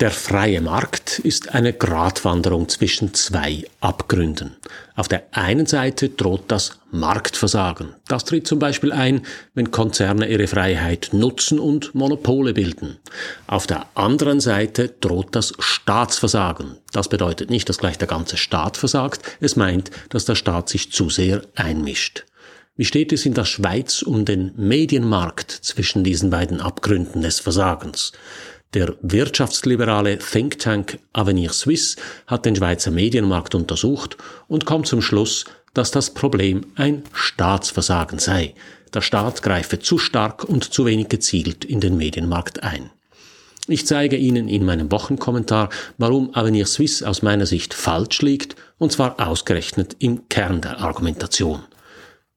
Der freie Markt ist eine Gratwanderung zwischen zwei Abgründen. Auf der einen Seite droht das Marktversagen. Das tritt zum Beispiel ein, wenn Konzerne ihre Freiheit nutzen und Monopole bilden. Auf der anderen Seite droht das Staatsversagen. Das bedeutet nicht, dass gleich der ganze Staat versagt, es meint, dass der Staat sich zu sehr einmischt. Wie steht es in der Schweiz um den Medienmarkt zwischen diesen beiden Abgründen des Versagens? Der wirtschaftsliberale Think Tank Avenir Suisse hat den Schweizer Medienmarkt untersucht und kommt zum Schluss, dass das Problem ein Staatsversagen sei. Der Staat greife zu stark und zu wenig gezielt in den Medienmarkt ein. Ich zeige Ihnen in meinem Wochenkommentar, warum Avenir Suisse aus meiner Sicht falsch liegt, und zwar ausgerechnet im Kern der Argumentation.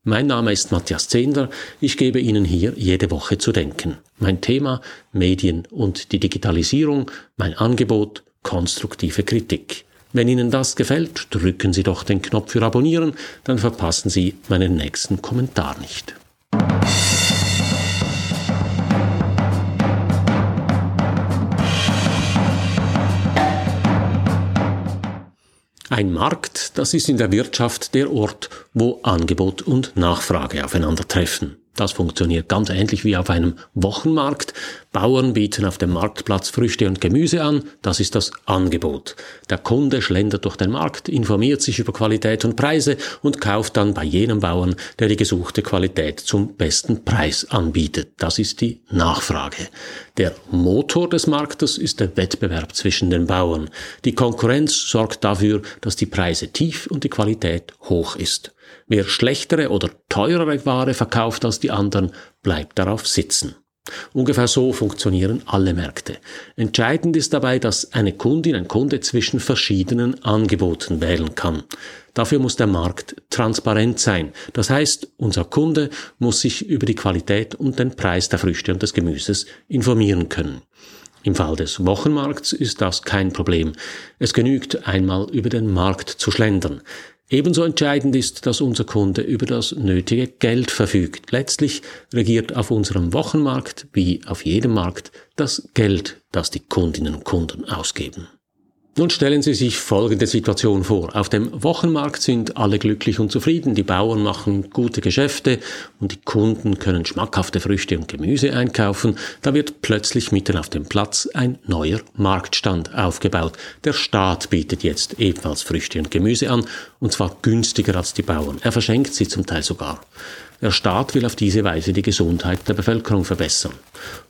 Mein Name ist Matthias Zehnder. Ich gebe Ihnen hier jede Woche zu denken. Mein Thema Medien und die Digitalisierung, mein Angebot konstruktive Kritik. Wenn Ihnen das gefällt, drücken Sie doch den Knopf für Abonnieren, dann verpassen Sie meinen nächsten Kommentar nicht. Ein Markt, das ist in der Wirtschaft der Ort, wo Angebot und Nachfrage aufeinandertreffen. Das funktioniert ganz ähnlich wie auf einem Wochenmarkt. Bauern bieten auf dem Marktplatz Früchte und Gemüse an, das ist das Angebot. Der Kunde schlendert durch den Markt, informiert sich über Qualität und Preise und kauft dann bei jenem Bauern, der die gesuchte Qualität zum besten Preis anbietet. Das ist die Nachfrage. Der Motor des Marktes ist der Wettbewerb zwischen den Bauern. Die Konkurrenz sorgt dafür, dass die Preise tief und die Qualität hoch ist. Wer schlechtere oder teurere Ware verkauft als die anderen, bleibt darauf sitzen. Ungefähr so funktionieren alle Märkte. Entscheidend ist dabei, dass eine Kundin, ein Kunde zwischen verschiedenen Angeboten wählen kann. Dafür muss der Markt transparent sein. Das heißt, unser Kunde muss sich über die Qualität und den Preis der Früchte und des Gemüses informieren können. Im Fall des Wochenmarkts ist das kein Problem. Es genügt einmal über den Markt zu schlendern. Ebenso entscheidend ist, dass unser Kunde über das nötige Geld verfügt. Letztlich regiert auf unserem Wochenmarkt wie auf jedem Markt das Geld, das die Kundinnen und Kunden ausgeben. Nun stellen Sie sich folgende Situation vor. Auf dem Wochenmarkt sind alle glücklich und zufrieden, die Bauern machen gute Geschäfte und die Kunden können schmackhafte Früchte und Gemüse einkaufen. Da wird plötzlich mitten auf dem Platz ein neuer Marktstand aufgebaut. Der Staat bietet jetzt ebenfalls Früchte und Gemüse an, und zwar günstiger als die Bauern. Er verschenkt sie zum Teil sogar. Der Staat will auf diese Weise die Gesundheit der Bevölkerung verbessern.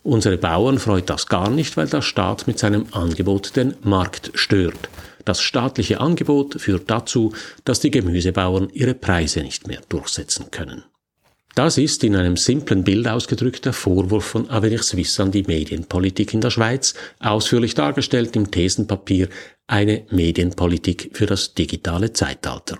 Unsere Bauern freut das gar nicht, weil der Staat mit seinem Angebot den Markt stört. Das staatliche Angebot führt dazu, dass die Gemüsebauern ihre Preise nicht mehr durchsetzen können. Das ist in einem simplen Bild ausgedrückt der Vorwurf von Avenir Suisse an die Medienpolitik in der Schweiz, ausführlich dargestellt im Thesenpapier Eine Medienpolitik für das digitale Zeitalter.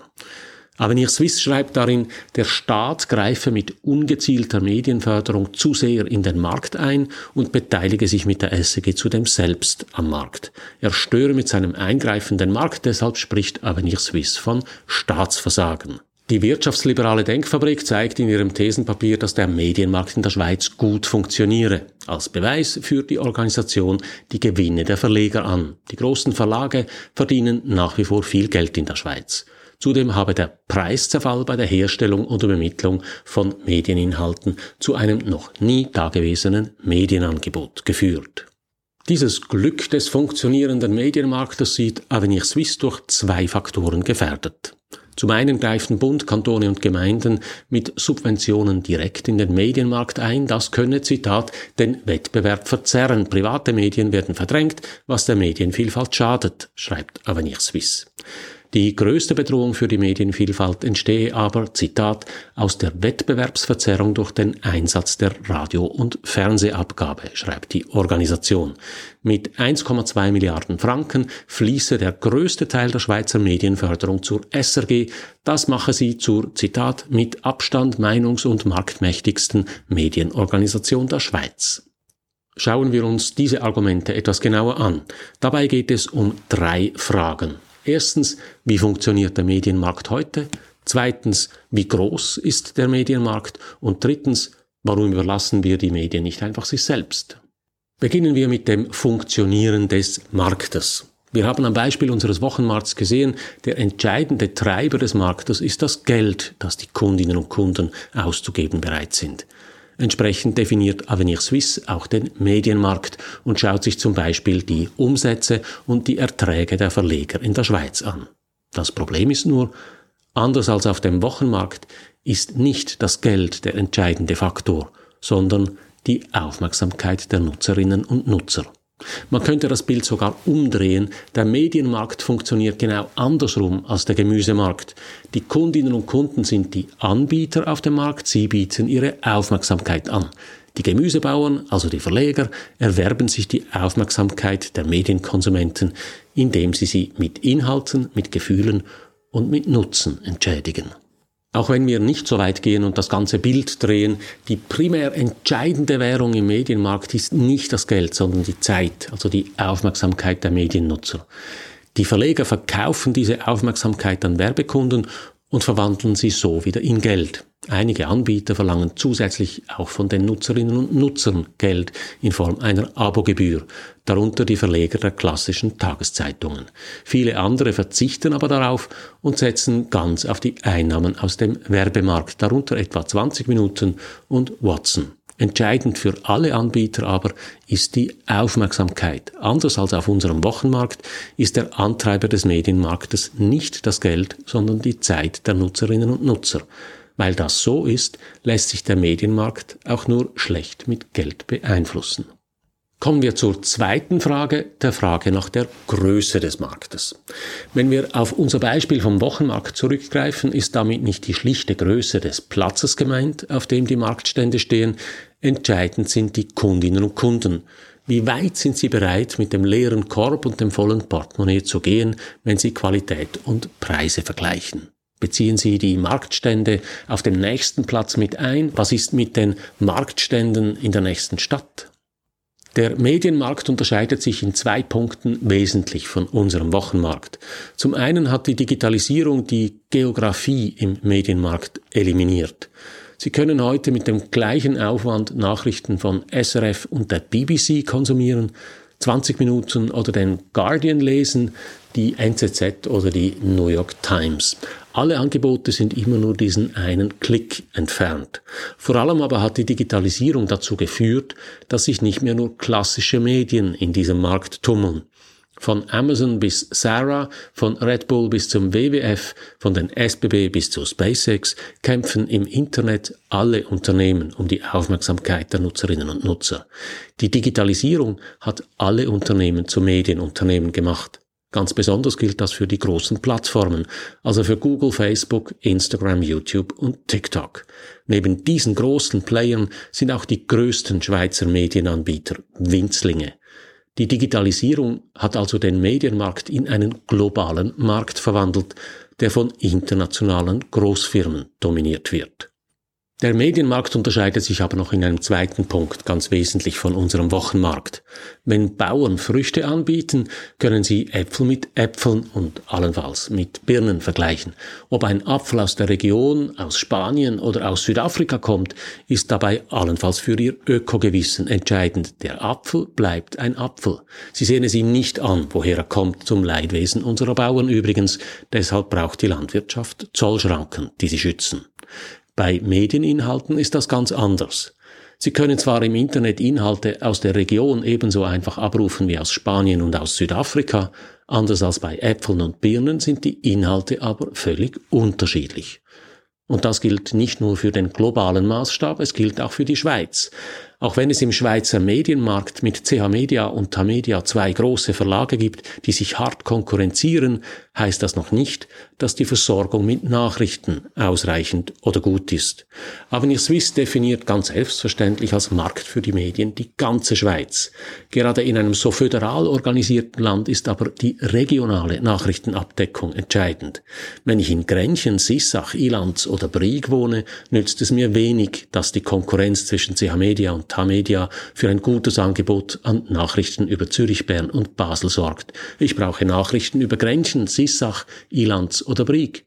Avenir Swiss schreibt darin, der Staat greife mit ungezielter Medienförderung zu sehr in den Markt ein und beteilige sich mit der SEG zudem selbst am Markt. Er störe mit seinem Eingreifen den Markt, deshalb spricht Avenir Swiss von Staatsversagen. Die wirtschaftsliberale Denkfabrik zeigt in ihrem Thesenpapier, dass der Medienmarkt in der Schweiz gut funktioniere. Als Beweis führt die Organisation die Gewinne der Verleger an. Die großen Verlage verdienen nach wie vor viel Geld in der Schweiz. Zudem habe der Preiszerfall bei der Herstellung und Übermittlung von Medieninhalten zu einem noch nie dagewesenen Medienangebot geführt. Dieses Glück des funktionierenden Medienmarktes sieht Avenir Suisse durch zwei Faktoren gefährdet. Zum einen greifen Bund, Kantone und Gemeinden mit Subventionen direkt in den Medienmarkt ein. Das könne, Zitat, den Wettbewerb verzerren. Private Medien werden verdrängt, was der Medienvielfalt schadet, schreibt Avenir Suisse. Die größte Bedrohung für die Medienvielfalt entstehe aber, Zitat, aus der Wettbewerbsverzerrung durch den Einsatz der Radio- und Fernsehabgabe, schreibt die Organisation. Mit 1,2 Milliarden Franken fließe der größte Teil der Schweizer Medienförderung zur SRG. Das mache sie zur, Zitat, mit Abstand meinungs- und marktmächtigsten Medienorganisation der Schweiz. Schauen wir uns diese Argumente etwas genauer an. Dabei geht es um drei Fragen. Erstens, wie funktioniert der Medienmarkt heute? Zweitens, wie groß ist der Medienmarkt? Und drittens, warum überlassen wir die Medien nicht einfach sich selbst? Beginnen wir mit dem Funktionieren des Marktes. Wir haben am Beispiel unseres Wochenmarkts gesehen, der entscheidende Treiber des Marktes ist das Geld, das die Kundinnen und Kunden auszugeben bereit sind. Entsprechend definiert Avenir Suisse auch den Medienmarkt und schaut sich zum Beispiel die Umsätze und die Erträge der Verleger in der Schweiz an. Das Problem ist nur, anders als auf dem Wochenmarkt ist nicht das Geld der entscheidende Faktor, sondern die Aufmerksamkeit der Nutzerinnen und Nutzer. Man könnte das Bild sogar umdrehen. Der Medienmarkt funktioniert genau andersrum als der Gemüsemarkt. Die Kundinnen und Kunden sind die Anbieter auf dem Markt, sie bieten ihre Aufmerksamkeit an. Die Gemüsebauern, also die Verleger, erwerben sich die Aufmerksamkeit der Medienkonsumenten, indem sie sie mit Inhalten, mit Gefühlen und mit Nutzen entschädigen. Auch wenn wir nicht so weit gehen und das ganze Bild drehen, die primär entscheidende Währung im Medienmarkt ist nicht das Geld, sondern die Zeit, also die Aufmerksamkeit der Mediennutzer. Die Verleger verkaufen diese Aufmerksamkeit an Werbekunden und verwandeln sie so wieder in Geld. Einige Anbieter verlangen zusätzlich auch von den Nutzerinnen und Nutzern Geld in Form einer Abogebühr, darunter die Verleger der klassischen Tageszeitungen. Viele andere verzichten aber darauf und setzen ganz auf die Einnahmen aus dem Werbemarkt, darunter etwa 20 Minuten und Watson. Entscheidend für alle Anbieter aber ist die Aufmerksamkeit. Anders als auf unserem Wochenmarkt ist der Antreiber des Medienmarktes nicht das Geld, sondern die Zeit der Nutzerinnen und Nutzer. Weil das so ist, lässt sich der Medienmarkt auch nur schlecht mit Geld beeinflussen. Kommen wir zur zweiten Frage, der Frage nach der Größe des Marktes. Wenn wir auf unser Beispiel vom Wochenmarkt zurückgreifen, ist damit nicht die schlichte Größe des Platzes gemeint, auf dem die Marktstände stehen. Entscheidend sind die Kundinnen und Kunden. Wie weit sind sie bereit, mit dem leeren Korb und dem vollen Portemonnaie zu gehen, wenn sie Qualität und Preise vergleichen? Beziehen Sie die Marktstände auf dem nächsten Platz mit ein? Was ist mit den Marktständen in der nächsten Stadt? Der Medienmarkt unterscheidet sich in zwei Punkten wesentlich von unserem Wochenmarkt. Zum einen hat die Digitalisierung die Geografie im Medienmarkt eliminiert. Sie können heute mit dem gleichen Aufwand Nachrichten von SRF und der BBC konsumieren, 20 Minuten oder den Guardian lesen, die NZZ oder die New York Times. Alle Angebote sind immer nur diesen einen Klick entfernt. Vor allem aber hat die Digitalisierung dazu geführt, dass sich nicht mehr nur klassische Medien in diesem Markt tummeln. Von Amazon bis Sarah, von Red Bull bis zum WWF, von den SBB bis zu SpaceX kämpfen im Internet alle Unternehmen um die Aufmerksamkeit der Nutzerinnen und Nutzer. Die Digitalisierung hat alle Unternehmen zu Medienunternehmen gemacht. Ganz besonders gilt das für die großen Plattformen, also für Google, Facebook, Instagram, YouTube und TikTok. Neben diesen großen Playern sind auch die größten Schweizer Medienanbieter Winzlinge. Die Digitalisierung hat also den Medienmarkt in einen globalen Markt verwandelt, der von internationalen Großfirmen dominiert wird. Der Medienmarkt unterscheidet sich aber noch in einem zweiten Punkt ganz wesentlich von unserem Wochenmarkt. Wenn Bauern Früchte anbieten, können sie Äpfel mit Äpfeln und allenfalls mit Birnen vergleichen. Ob ein Apfel aus der Region, aus Spanien oder aus Südafrika kommt, ist dabei allenfalls für ihr Ökogewissen entscheidend. Der Apfel bleibt ein Apfel. Sie sehen es ihm nicht an, woher er kommt, zum Leidwesen unserer Bauern übrigens. Deshalb braucht die Landwirtschaft Zollschranken, die sie schützen. Bei Medieninhalten ist das ganz anders. Sie können zwar im Internet Inhalte aus der Region ebenso einfach abrufen wie aus Spanien und aus Südafrika, anders als bei Äpfeln und Birnen sind die Inhalte aber völlig unterschiedlich. Und das gilt nicht nur für den globalen Maßstab, es gilt auch für die Schweiz. Auch wenn es im Schweizer Medienmarkt mit CH Media und Tamedia zwei große Verlage gibt, die sich hart konkurrenzieren, heißt das noch nicht, dass die Versorgung mit Nachrichten ausreichend oder gut ist. Avenir Swiss definiert ganz selbstverständlich als Markt für die Medien die ganze Schweiz. Gerade in einem so föderal organisierten Land ist aber die regionale Nachrichtenabdeckung entscheidend. Wenn ich in Grenchen, Sissach, Ilanz oder Brieg wohne, nützt es mir wenig, dass die Konkurrenz zwischen CH Media und Tamedia für ein gutes Angebot an Nachrichten über Zürich, Bern und Basel sorgt. Ich brauche Nachrichten über Grenchen, Sissach, Ilanz oder Brieg.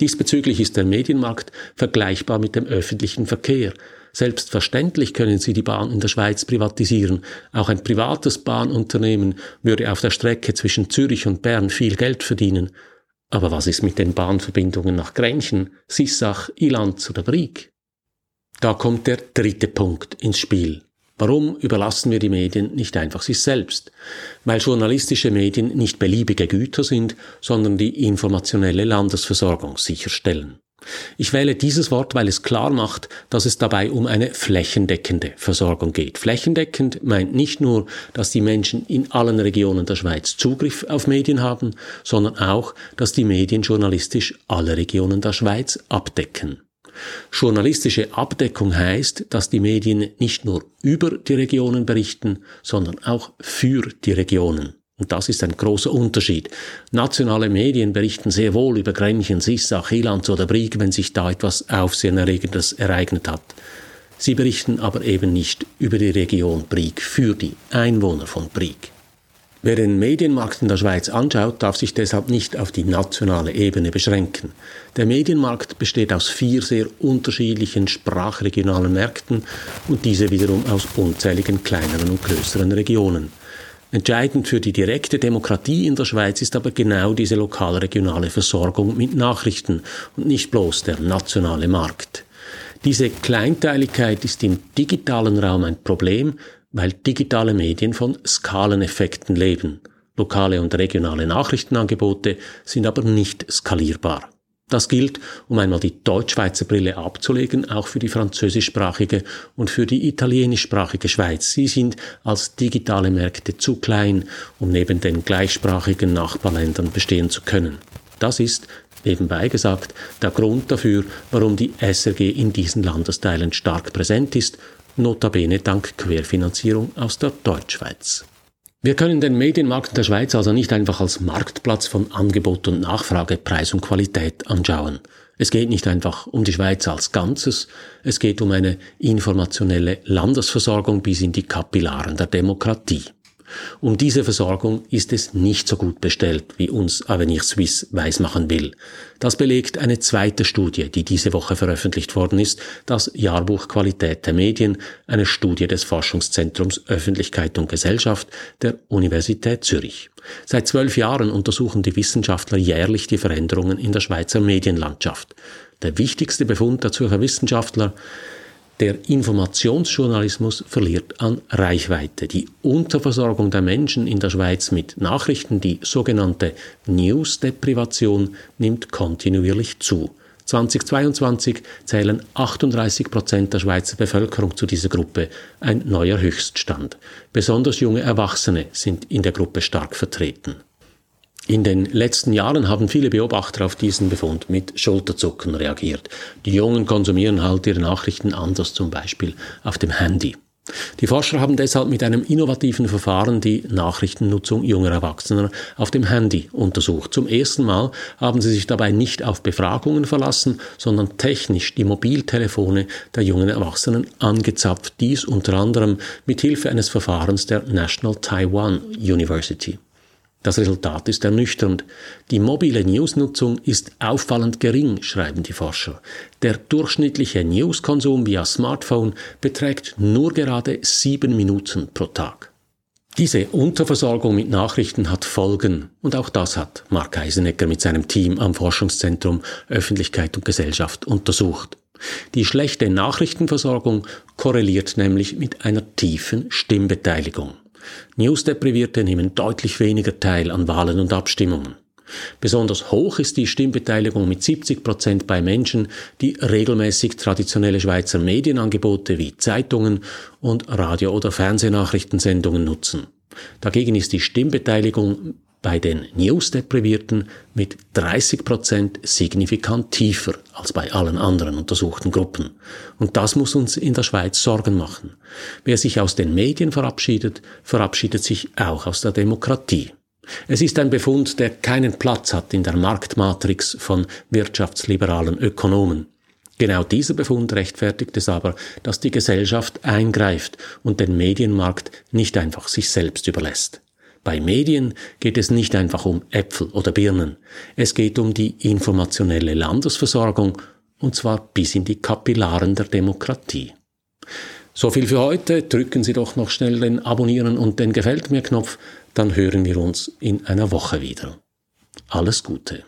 Diesbezüglich ist der Medienmarkt vergleichbar mit dem öffentlichen Verkehr. Selbstverständlich können Sie die Bahn in der Schweiz privatisieren. Auch ein privates Bahnunternehmen würde auf der Strecke zwischen Zürich und Bern viel Geld verdienen. Aber was ist mit den Bahnverbindungen nach Grenchen, Sissach, Ilanz oder Brieg? Da kommt der dritte Punkt ins Spiel. Warum überlassen wir die Medien nicht einfach sich selbst? Weil journalistische Medien nicht beliebige Güter sind, sondern die informationelle Landesversorgung sicherstellen. Ich wähle dieses Wort, weil es klar macht, dass es dabei um eine flächendeckende Versorgung geht. Flächendeckend meint nicht nur, dass die Menschen in allen Regionen der Schweiz Zugriff auf Medien haben, sondern auch, dass die Medien journalistisch alle Regionen der Schweiz abdecken. Journalistische Abdeckung heißt, dass die Medien nicht nur über die Regionen berichten, sondern auch für die Regionen. Und das ist ein großer Unterschied. Nationale Medien berichten sehr wohl über Grenchen, Sissach, Hilanz oder Brieg, wenn sich da etwas Aufsehenerregendes ereignet hat. Sie berichten aber eben nicht über die Region Brieg für die Einwohner von Brieg. Wer den Medienmarkt in der Schweiz anschaut, darf sich deshalb nicht auf die nationale Ebene beschränken. Der Medienmarkt besteht aus vier sehr unterschiedlichen sprachregionalen Märkten und diese wiederum aus unzähligen kleineren und größeren Regionen. Entscheidend für die direkte Demokratie in der Schweiz ist aber genau diese lokalregionale Versorgung mit Nachrichten und nicht bloß der nationale Markt. Diese Kleinteiligkeit ist im digitalen Raum ein Problem, weil digitale Medien von Skaleneffekten leben. Lokale und regionale Nachrichtenangebote sind aber nicht skalierbar. Das gilt, um einmal die Deutschschweizer Brille abzulegen, auch für die französischsprachige und für die italienischsprachige Schweiz. Sie sind als digitale Märkte zu klein, um neben den gleichsprachigen Nachbarländern bestehen zu können. Das ist, nebenbei gesagt, der Grund dafür, warum die SRG in diesen Landesteilen stark präsent ist, notabene dank Querfinanzierung aus der Deutschschweiz. Wir können den Medienmarkt der Schweiz also nicht einfach als Marktplatz von Angebot und Nachfrage, Preis und Qualität anschauen. Es geht nicht einfach um die Schweiz als Ganzes, es geht um eine informationelle Landesversorgung bis in die Kapillaren der Demokratie. Um diese Versorgung ist es nicht so gut bestellt, wie uns Avenir Suisse weismachen will. Das belegt eine zweite Studie, die diese Woche veröffentlicht worden ist, das Jahrbuch Qualität der Medien, eine Studie des Forschungszentrums Öffentlichkeit und Gesellschaft der Universität Zürich. Seit zwölf Jahren untersuchen die Wissenschaftler jährlich die Veränderungen in der Schweizer Medienlandschaft. Der wichtigste Befund der Zürcher Wissenschaftler der Informationsjournalismus verliert an Reichweite. Die Unterversorgung der Menschen in der Schweiz mit Nachrichten, die sogenannte News-Deprivation, nimmt kontinuierlich zu. 2022 zählen 38 Prozent der Schweizer Bevölkerung zu dieser Gruppe, ein neuer Höchststand. Besonders junge Erwachsene sind in der Gruppe stark vertreten. In den letzten Jahren haben viele Beobachter auf diesen Befund mit Schulterzucken reagiert. Die Jungen konsumieren halt ihre Nachrichten anders, zum Beispiel auf dem Handy. Die Forscher haben deshalb mit einem innovativen Verfahren die Nachrichtennutzung junger Erwachsener auf dem Handy untersucht. Zum ersten Mal haben sie sich dabei nicht auf Befragungen verlassen, sondern technisch die Mobiltelefone der jungen Erwachsenen angezapft. Dies unter anderem mit Hilfe eines Verfahrens der National Taiwan University. Das Resultat ist ernüchternd. Die mobile Newsnutzung ist auffallend gering, schreiben die Forscher. Der durchschnittliche Newskonsum via Smartphone beträgt nur gerade sieben Minuten pro Tag. Diese Unterversorgung mit Nachrichten hat Folgen und auch das hat Mark Eisenecker mit seinem Team am Forschungszentrum Öffentlichkeit und Gesellschaft untersucht. Die schlechte Nachrichtenversorgung korreliert nämlich mit einer tiefen Stimmbeteiligung. Newsdeprivierte nehmen deutlich weniger teil an Wahlen und Abstimmungen. Besonders hoch ist die Stimmbeteiligung mit 70 Prozent bei Menschen, die regelmäßig traditionelle Schweizer Medienangebote wie Zeitungen und Radio- oder Fernsehnachrichtensendungen nutzen. Dagegen ist die Stimmbeteiligung bei den News-Deprivierten mit 30 Prozent signifikant tiefer als bei allen anderen untersuchten Gruppen. Und das muss uns in der Schweiz Sorgen machen. Wer sich aus den Medien verabschiedet, verabschiedet sich auch aus der Demokratie. Es ist ein Befund, der keinen Platz hat in der Marktmatrix von wirtschaftsliberalen Ökonomen. Genau dieser Befund rechtfertigt es aber, dass die Gesellschaft eingreift und den Medienmarkt nicht einfach sich selbst überlässt. Bei Medien geht es nicht einfach um Äpfel oder Birnen. Es geht um die informationelle Landesversorgung, und zwar bis in die Kapillaren der Demokratie. So viel für heute. Drücken Sie doch noch schnell den Abonnieren und den Gefällt mir Knopf, dann hören wir uns in einer Woche wieder. Alles Gute.